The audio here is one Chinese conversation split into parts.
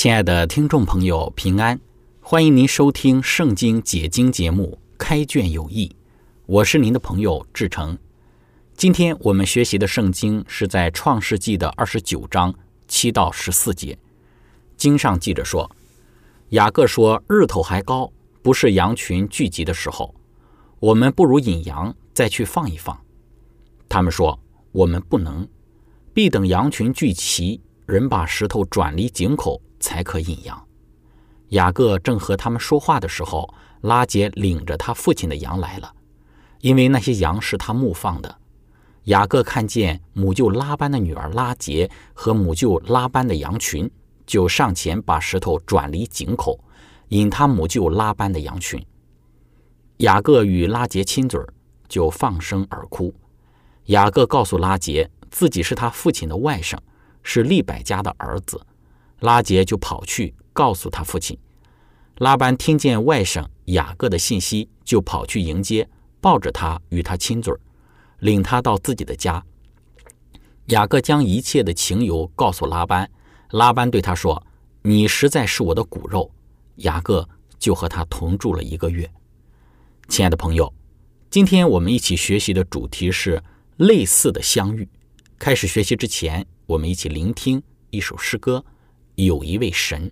亲爱的听众朋友，平安！欢迎您收听《圣经解经》节目《开卷有益》，我是您的朋友志成。今天我们学习的圣经是在《创世纪》的二十九章七到十四节。经上记着说：“雅各说，日头还高，不是羊群聚集的时候，我们不如引羊再去放一放。”他们说：“我们不能，必等羊群聚齐，人把石头转离井口。”才可引羊。雅各正和他们说话的时候，拉杰领着他父亲的羊来了，因为那些羊是他牧放的。雅各看见母舅拉班的女儿拉杰和母舅拉班的羊群，就上前把石头转离井口，引他母舅拉班的羊群。雅各与拉杰亲嘴，就放声而哭。雅各告诉拉杰，自己是他父亲的外甥，是利百家的儿子。拉杰就跑去告诉他父亲。拉班听见外甥雅各的信息，就跑去迎接，抱着他与他亲嘴，领他到自己的家。雅各将一切的情由告诉拉班，拉班对他说：“你实在是我的骨肉。”雅各就和他同住了一个月。亲爱的朋友，今天我们一起学习的主题是类似的相遇。开始学习之前，我们一起聆听一首诗歌。有一位神。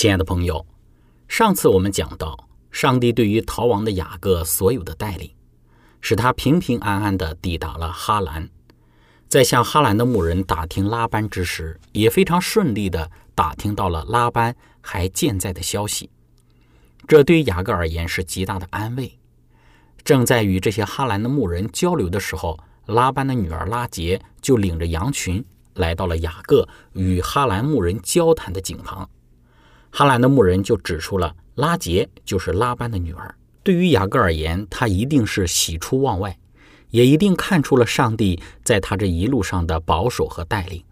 亲爱的朋友，上次我们讲到，上帝对于逃亡的雅各所有的带领，使他平平安安地抵达了哈兰。在向哈兰的牧人打听拉班之时，也非常顺利地打听到了拉班还健在的消息。这对于雅各而言是极大的安慰。正在与这些哈兰的牧人交流的时候，拉班的女儿拉杰就领着羊群来到了雅各与哈兰牧人交谈的井旁。哈兰的牧人就指出了拉杰就是拉班的女儿。对于雅各而言，他一定是喜出望外，也一定看出了上帝在他这一路上的保守和带领。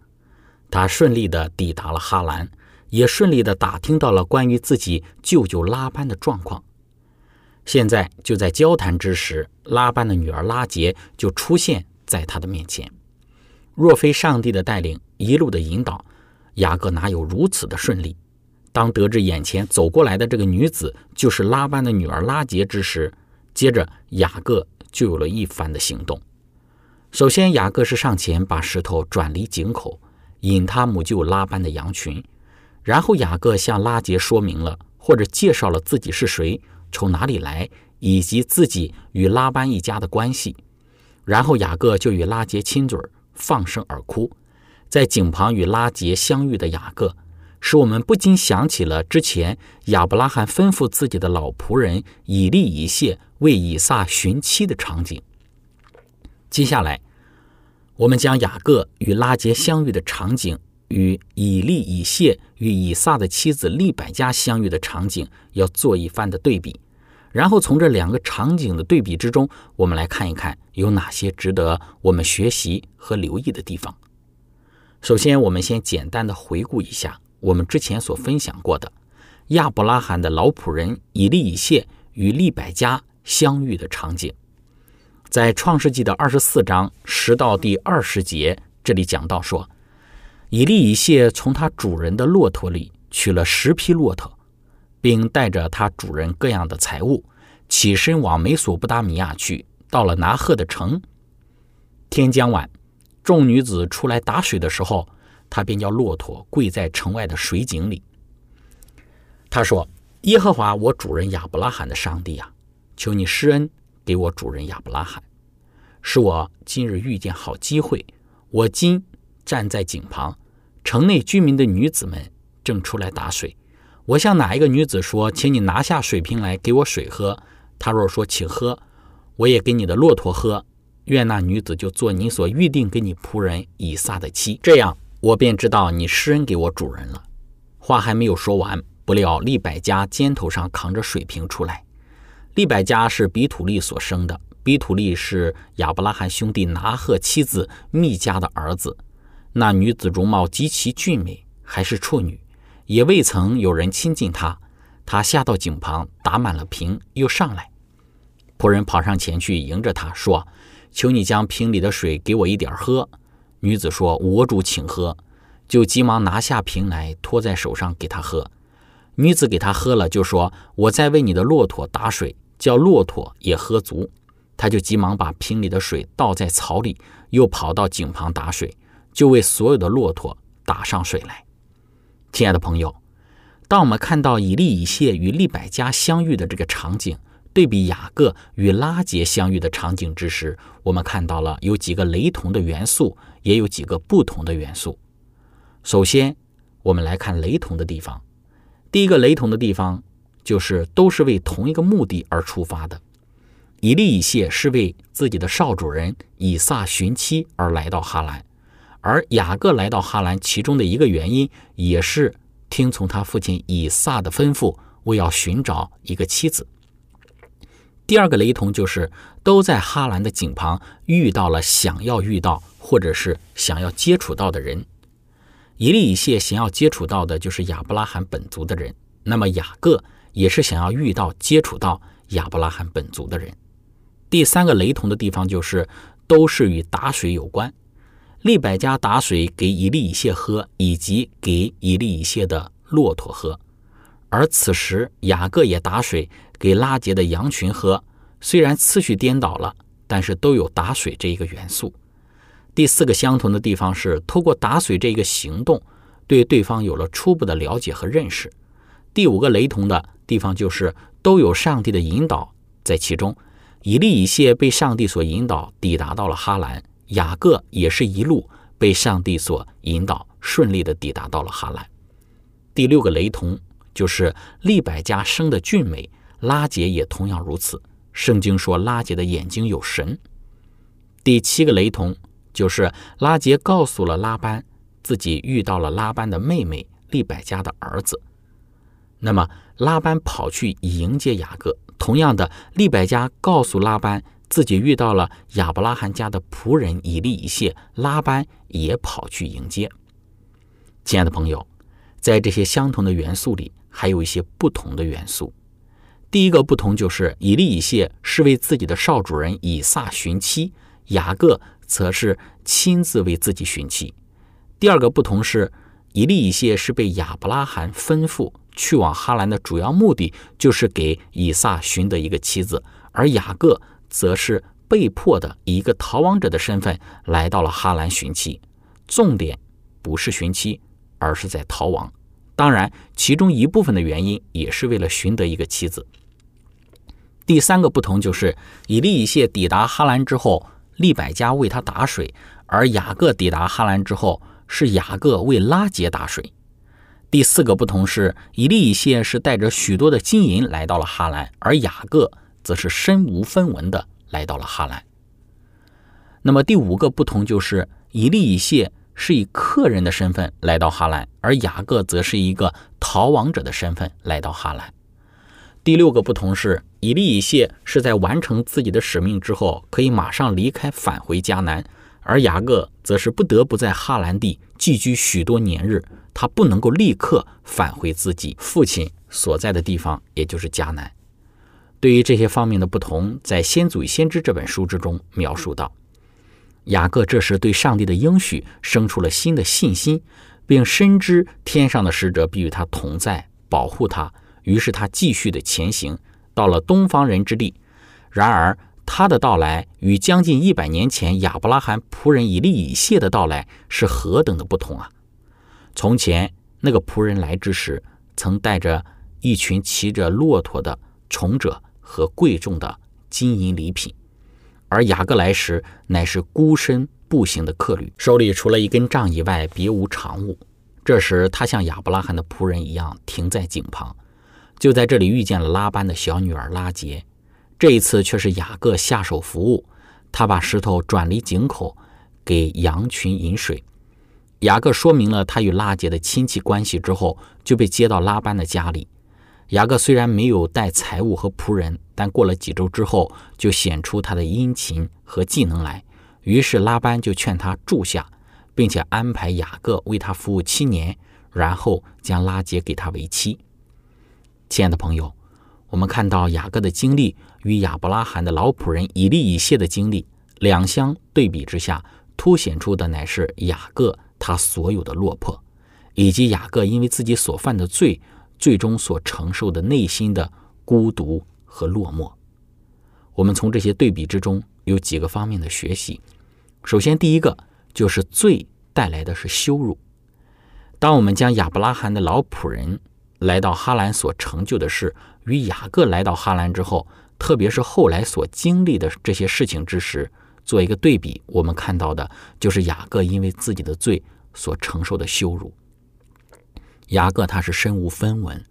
他顺利地抵达了哈兰，也顺利地打听到了关于自己舅舅拉班的状况。现在就在交谈之时，拉班的女儿拉杰就出现在他的面前。若非上帝的带领，一路的引导，雅各哪有如此的顺利？当得知眼前走过来的这个女子就是拉班的女儿拉杰之时，接着雅各就有了一番的行动。首先，雅各是上前把石头转离井口，引他母舅拉班的羊群。然后，雅各向拉杰说明了或者介绍了自己是谁，从哪里来，以及自己与拉班一家的关系。然后，雅各就与拉杰亲嘴，放声而哭。在井旁与拉杰相遇的雅各。使我们不禁想起了之前亚伯拉罕吩咐自己的老仆人以利以谢为以撒寻妻的场景。接下来，我们将雅各与拉杰相遇的场景与以利以谢与以撒的妻子利百加相遇的场景要做一番的对比，然后从这两个场景的对比之中，我们来看一看有哪些值得我们学习和留意的地方。首先，我们先简单的回顾一下。我们之前所分享过的亚伯拉罕的老仆人以利以谢与利百加相遇的场景，在创世纪的二十四章十到第二十节，这里讲到说，以利以谢从他主人的骆驼里取了十匹骆驼，并带着他主人各样的财物，起身往美索不达米亚去，到了拿鹤的城。天将晚，众女子出来打水的时候。他便叫骆驼跪在城外的水井里。他说：“耶和华我主人亚伯拉罕的上帝啊，求你施恩给我主人亚伯拉罕，使我今日遇见好机会。我今站在井旁，城内居民的女子们正出来打水。我向哪一个女子说，请你拿下水瓶来给我水喝？她若说请喝，我也给你的骆驼喝。愿那女子就做你所预定给你仆人以撒的妻。这样。”我便知道你施恩给我主人了。话还没有说完，不料利百加肩头上扛着水瓶出来。利百加是比土利所生的，比土利是亚伯拉罕兄弟拿鹤妻子密加的儿子。那女子容貌极其俊美，还是处女，也未曾有人亲近她。他下到井旁，打满了瓶，又上来。仆人跑上前去迎着他说：“求你将瓶里的水给我一点喝。”女子说：“我主，请喝。”就急忙拿下瓶来，托在手上给他喝。女子给他喝了，就说：“我在为你的骆驼打水，叫骆驼也喝足。”他就急忙把瓶里的水倒在槽里，又跑到井旁打水，就为所有的骆驼打上水来。亲爱的朋友。当我们看到以利以谢与利百加相遇的这个场景，对比雅各与拉结相遇的场景之时，我们看到了有几个雷同的元素，也有几个不同的元素。首先，我们来看雷同的地方。第一个雷同的地方就是都是为同一个目的而出发的。以利以谢是为自己的少主人以撒寻妻而来到哈兰，而雅各来到哈兰，其中的一个原因也是。听从他父亲以撒的吩咐，为要寻找一个妻子。第二个雷同就是都在哈兰的井旁遇到了想要遇到或者是想要接触到的人。以利以谢想要接触到的就是亚伯拉罕本族的人，那么雅各也是想要遇到接触到亚伯拉罕本族的人。第三个雷同的地方就是都是与打水有关。利百加打水给以利以谢喝，以及给以利以谢的骆驼喝。而此时雅各也打水给拉结的羊群喝。虽然次序颠倒了，但是都有打水这一个元素。第四个相同的地方是，通过打水这一个行动，对对方有了初步的了解和认识。第五个雷同的地方就是都有上帝的引导在其中。以利以谢被上帝所引导，抵达到了哈兰。雅各也是一路被上帝所引导，顺利的抵达到了哈兰。第六个雷同就是利百加生的俊美，拉杰也同样如此。圣经说拉杰的眼睛有神。第七个雷同就是拉杰告诉了拉班自己遇到了拉班的妹妹利百加的儿子。那么拉班跑去迎接雅各，同样的利百加告诉拉班。自己遇到了亚伯拉罕家的仆人以利以谢，拉班也跑去迎接。亲爱的朋友，在这些相同的元素里，还有一些不同的元素。第一个不同就是以利以谢是为自己的少主人以撒寻妻，雅各则是亲自为自己寻妻。第二个不同是，以利以谢是被亚伯拉罕吩咐去往哈兰的主要目的，就是给以撒寻得一个妻子，而雅各。则是被迫的以一个逃亡者的身份来到了哈兰寻妻，重点不是寻妻，而是在逃亡。当然，其中一部分的原因也是为了寻得一个妻子。第三个不同就是，以利以谢抵达哈兰之后，利百加为他打水；而雅各抵达哈兰之后，是雅各为拉结打水。第四个不同是，以利以谢是带着许多的金银来到了哈兰，而雅各。则是身无分文的来到了哈兰。那么第五个不同就是，以利以谢是以客人的身份来到哈兰，而雅各则是一个逃亡者的身份来到哈兰。第六个不同是，以利以谢是在完成自己的使命之后，可以马上离开返回迦南，而雅各则是不得不在哈兰地寄居许多年日，他不能够立刻返回自己父亲所在的地方，也就是迦南。对于这些方面的不同，在《先祖先知》这本书之中描述到，雅各这时对上帝的应许生出了新的信心，并深知天上的使者必与他同在，保护他。于是他继续的前行，到了东方人之地。然而他的到来与将近一百年前亚伯拉罕仆人以利以谢的到来是何等的不同啊！从前那个仆人来之时，曾带着一群骑着骆驼的从者。和贵重的金银礼品，而雅各来时乃是孤身步行的客旅，手里除了一根杖以外，别无长物。这时，他像亚伯拉罕的仆人一样停在井旁，就在这里遇见了拉班的小女儿拉杰。这一次却是雅各下手服务，他把石头转离井口，给羊群饮水。雅各说明了他与拉杰的亲戚关系之后，就被接到拉班的家里。雅各虽然没有带财物和仆人，但过了几周之后，就显出他的殷勤和技能来。于是拉班就劝他住下，并且安排雅各为他服务七年，然后将拉结给他为妻。亲爱的朋友，我们看到雅各的经历与亚伯拉罕的老仆人以利以谢的经历两相对比之下，凸显出的乃是雅各他所有的落魄，以及雅各因为自己所犯的罪，最终所承受的内心的孤独和落寞。我们从这些对比之中有几个方面的学习。首先，第一个就是罪带来的是羞辱。当我们将亚伯拉罕的老仆人来到哈兰所成就的事，与雅各来到哈兰之后，特别是后来所经历的这些事情之时，做一个对比，我们看到的就是雅各因为自己的罪所承受的羞辱。雅各他是身无分文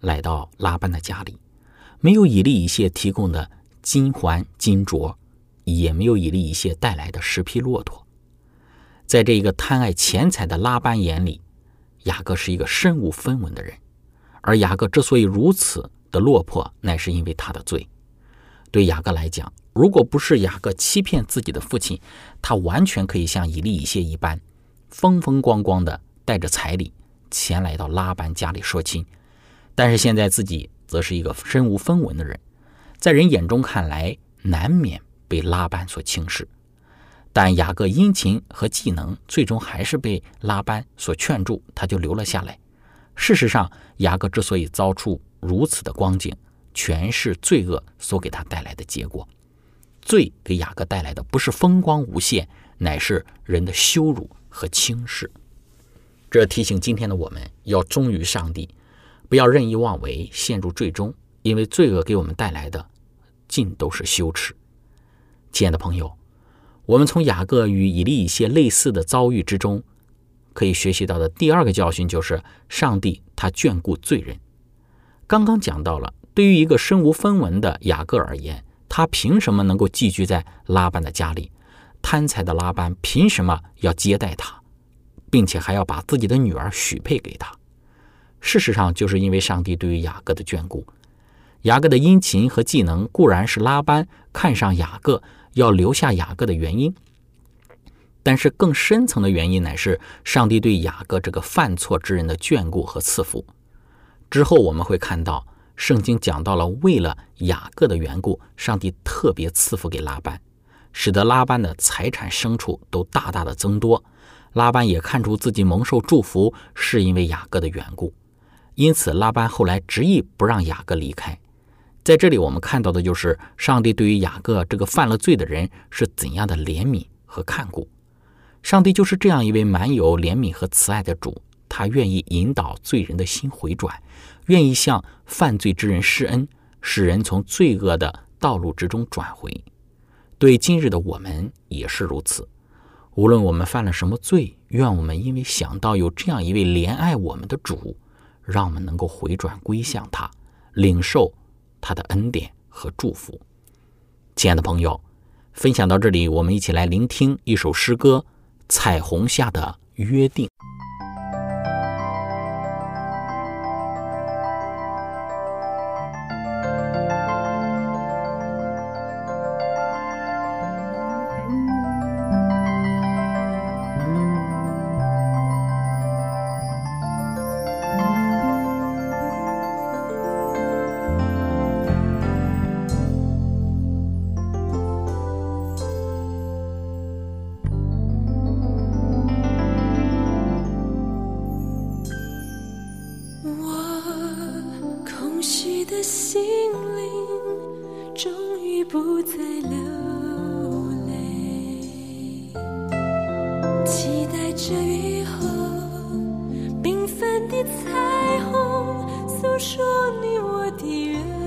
来到拉班的家里，没有以利以谢提供的金环金镯，也没有以利以谢带来的十匹骆驼。在这一个贪爱钱财的拉班眼里，雅各是一个身无分文的人。而雅各之所以如此的落魄，乃是因为他的罪。对雅各来讲，如果不是雅各欺骗自己的父亲，他完全可以像以利以谢一般，风风光光的带着彩礼前来到拉班家里说亲。但是现在自己则是一个身无分文的人，在人眼中看来，难免被拉班所轻视。但雅各殷勤和技能，最终还是被拉班所劝住，他就留了下来。事实上，雅各之所以遭出如此的光景，全是罪恶所给他带来的结果。罪给雅各带来的不是风光无限，乃是人的羞辱和轻视。这提醒今天的我们要忠于上帝，不要任意妄为，陷入罪中，因为罪恶给我们带来的尽都是羞耻。亲爱的朋友，我们从雅各与以利以谢类似的遭遇之中。可以学习到的第二个教训就是，上帝他眷顾罪人。刚刚讲到了，对于一个身无分文的雅各而言，他凭什么能够寄居在拉班的家里？贪财的拉班凭什么要接待他，并且还要把自己的女儿许配给他？事实上，就是因为上帝对于雅各的眷顾。雅各的殷勤和技能固然是拉班看上雅各要留下雅各的原因。但是更深层的原因乃是上帝对雅各这个犯错之人的眷顾和赐福。之后我们会看到，圣经讲到了为了雅各的缘故，上帝特别赐福给拉班，使得拉班的财产牲畜都大大的增多。拉班也看出自己蒙受祝福是因为雅各的缘故，因此拉班后来执意不让雅各离开。在这里我们看到的就是上帝对于雅各这个犯了罪的人是怎样的怜悯和看顾。上帝就是这样一位满有怜悯和慈爱的主，他愿意引导罪人的心回转，愿意向犯罪之人施恩，使人从罪恶的道路之中转回。对今日的我们也是如此。无论我们犯了什么罪，愿我们因为想到有这样一位怜爱我们的主，让我们能够回转归向他，领受他的恩典和祝福。亲爱的朋友，分享到这里，我们一起来聆听一首诗歌。彩虹下的约定。的彩虹，诉说你我的缘。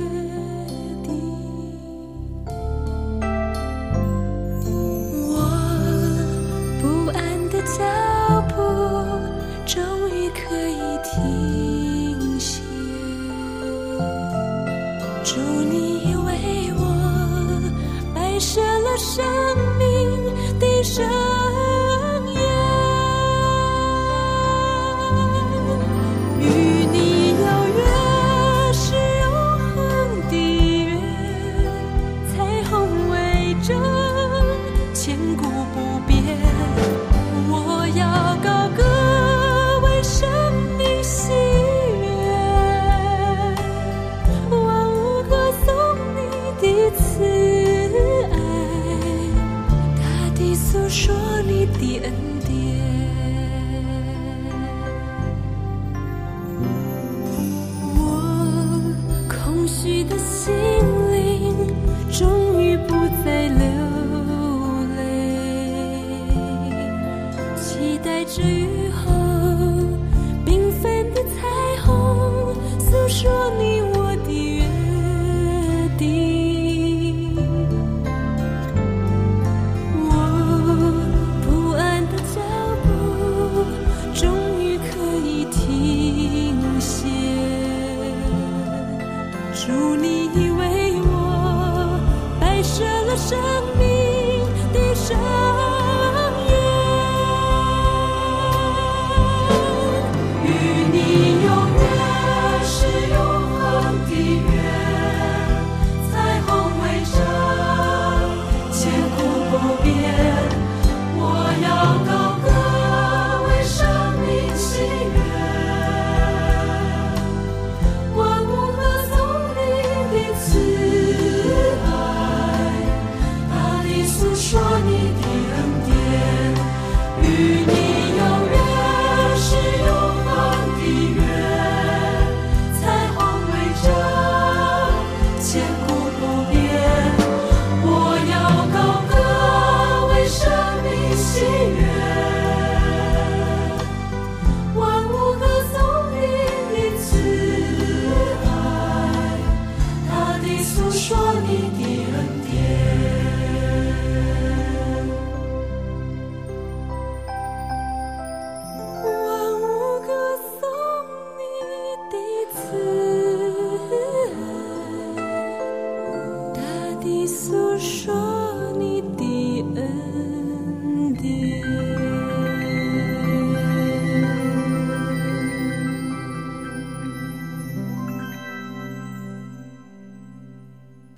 都说你的恩。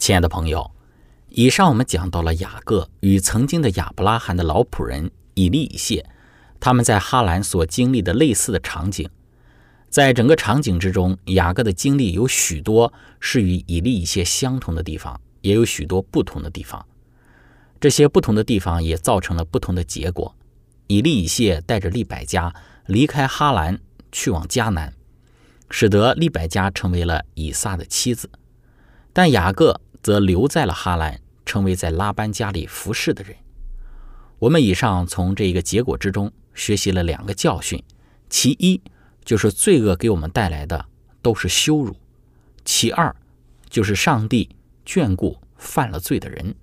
亲爱的朋友，以上我们讲到了雅各与曾经的亚伯拉罕的老仆人以利以谢，他们在哈兰所经历的类似的场景。在整个场景之中，雅各的经历有许多是与以利以谢相同的地方，也有许多不同的地方。这些不同的地方也造成了不同的结果。以利以谢带着利百加离开哈兰，去往迦南，使得利百加成为了以撒的妻子。但雅各则留在了哈兰，成为在拉班家里服侍的人。我们以上从这一个结果之中学习了两个教训：其一就是罪恶给我们带来的都是羞辱；其二就是上帝眷顾犯了罪的人。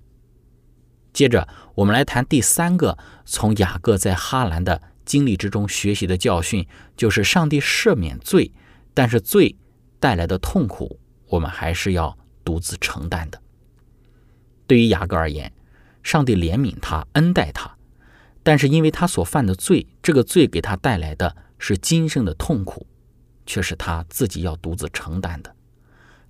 接着，我们来谈第三个从雅各在哈兰的经历之中学习的教训，就是上帝赦免罪，但是罪带来的痛苦，我们还是要独自承担的。对于雅各而言，上帝怜悯他，恩待他，但是因为他所犯的罪，这个罪给他带来的是今生的痛苦，却是他自己要独自承担的。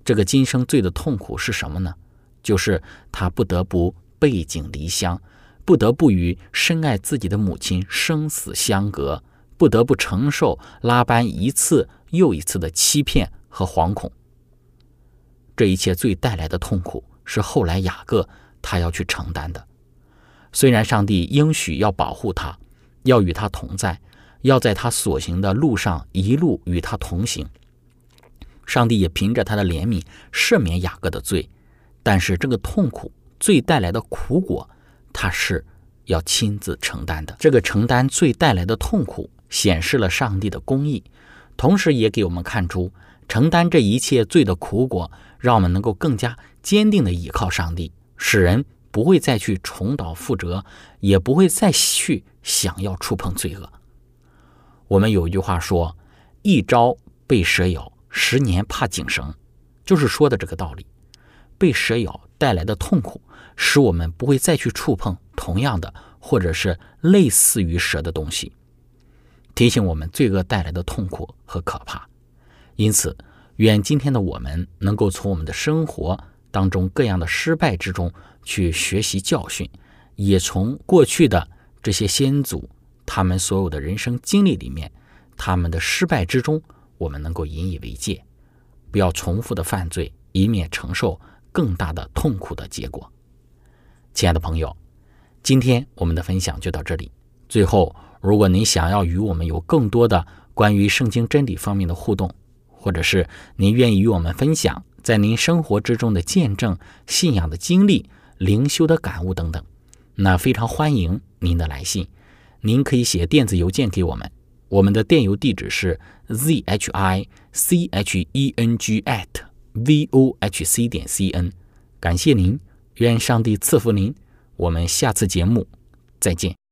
这个今生罪的痛苦是什么呢？就是他不得不背井离乡，不得不与深爱自己的母亲生死相隔，不得不承受拉班一次又一次的欺骗和惶恐。这一切罪带来的痛苦，是后来雅各他要去承担的。虽然上帝应许要保护他，要与他同在，要在他所行的路上一路与他同行，上帝也凭着他的怜悯赦免雅各的罪，但是这个痛苦罪带来的苦果，他是要亲自承担的。这个承担罪带来的痛苦，显示了上帝的公义，同时也给我们看出，承担这一切罪的苦果，让我们能够更加坚定的依靠上帝，使人不会再去重蹈覆辙，也不会再去想要触碰罪恶。我们有一句话说：“一朝被蛇咬，十年怕井绳”，就是说的这个道理。被蛇咬带来的痛苦，使我们不会再去触碰同样的或者是类似于蛇的东西，提醒我们罪恶带来的痛苦和可怕。因此，愿今天的我们能够从我们的生活当中各样的失败之中去学习教训，也从过去的这些先祖他们所有的人生经历里面，他们的失败之中，我们能够引以为戒，不要重复的犯罪，以免承受更大的痛苦的结果。亲爱的朋友，今天我们的分享就到这里。最后，如果您想要与我们有更多的关于圣经真理方面的互动，或者是您愿意与我们分享在您生活之中的见证、信仰的经历、灵修的感悟等等，那非常欢迎您的来信。您可以写电子邮件给我们，我们的电邮地址是 z h i c h e n g at v o h c 点 c n。感谢您，愿上帝赐福您。我们下次节目再见。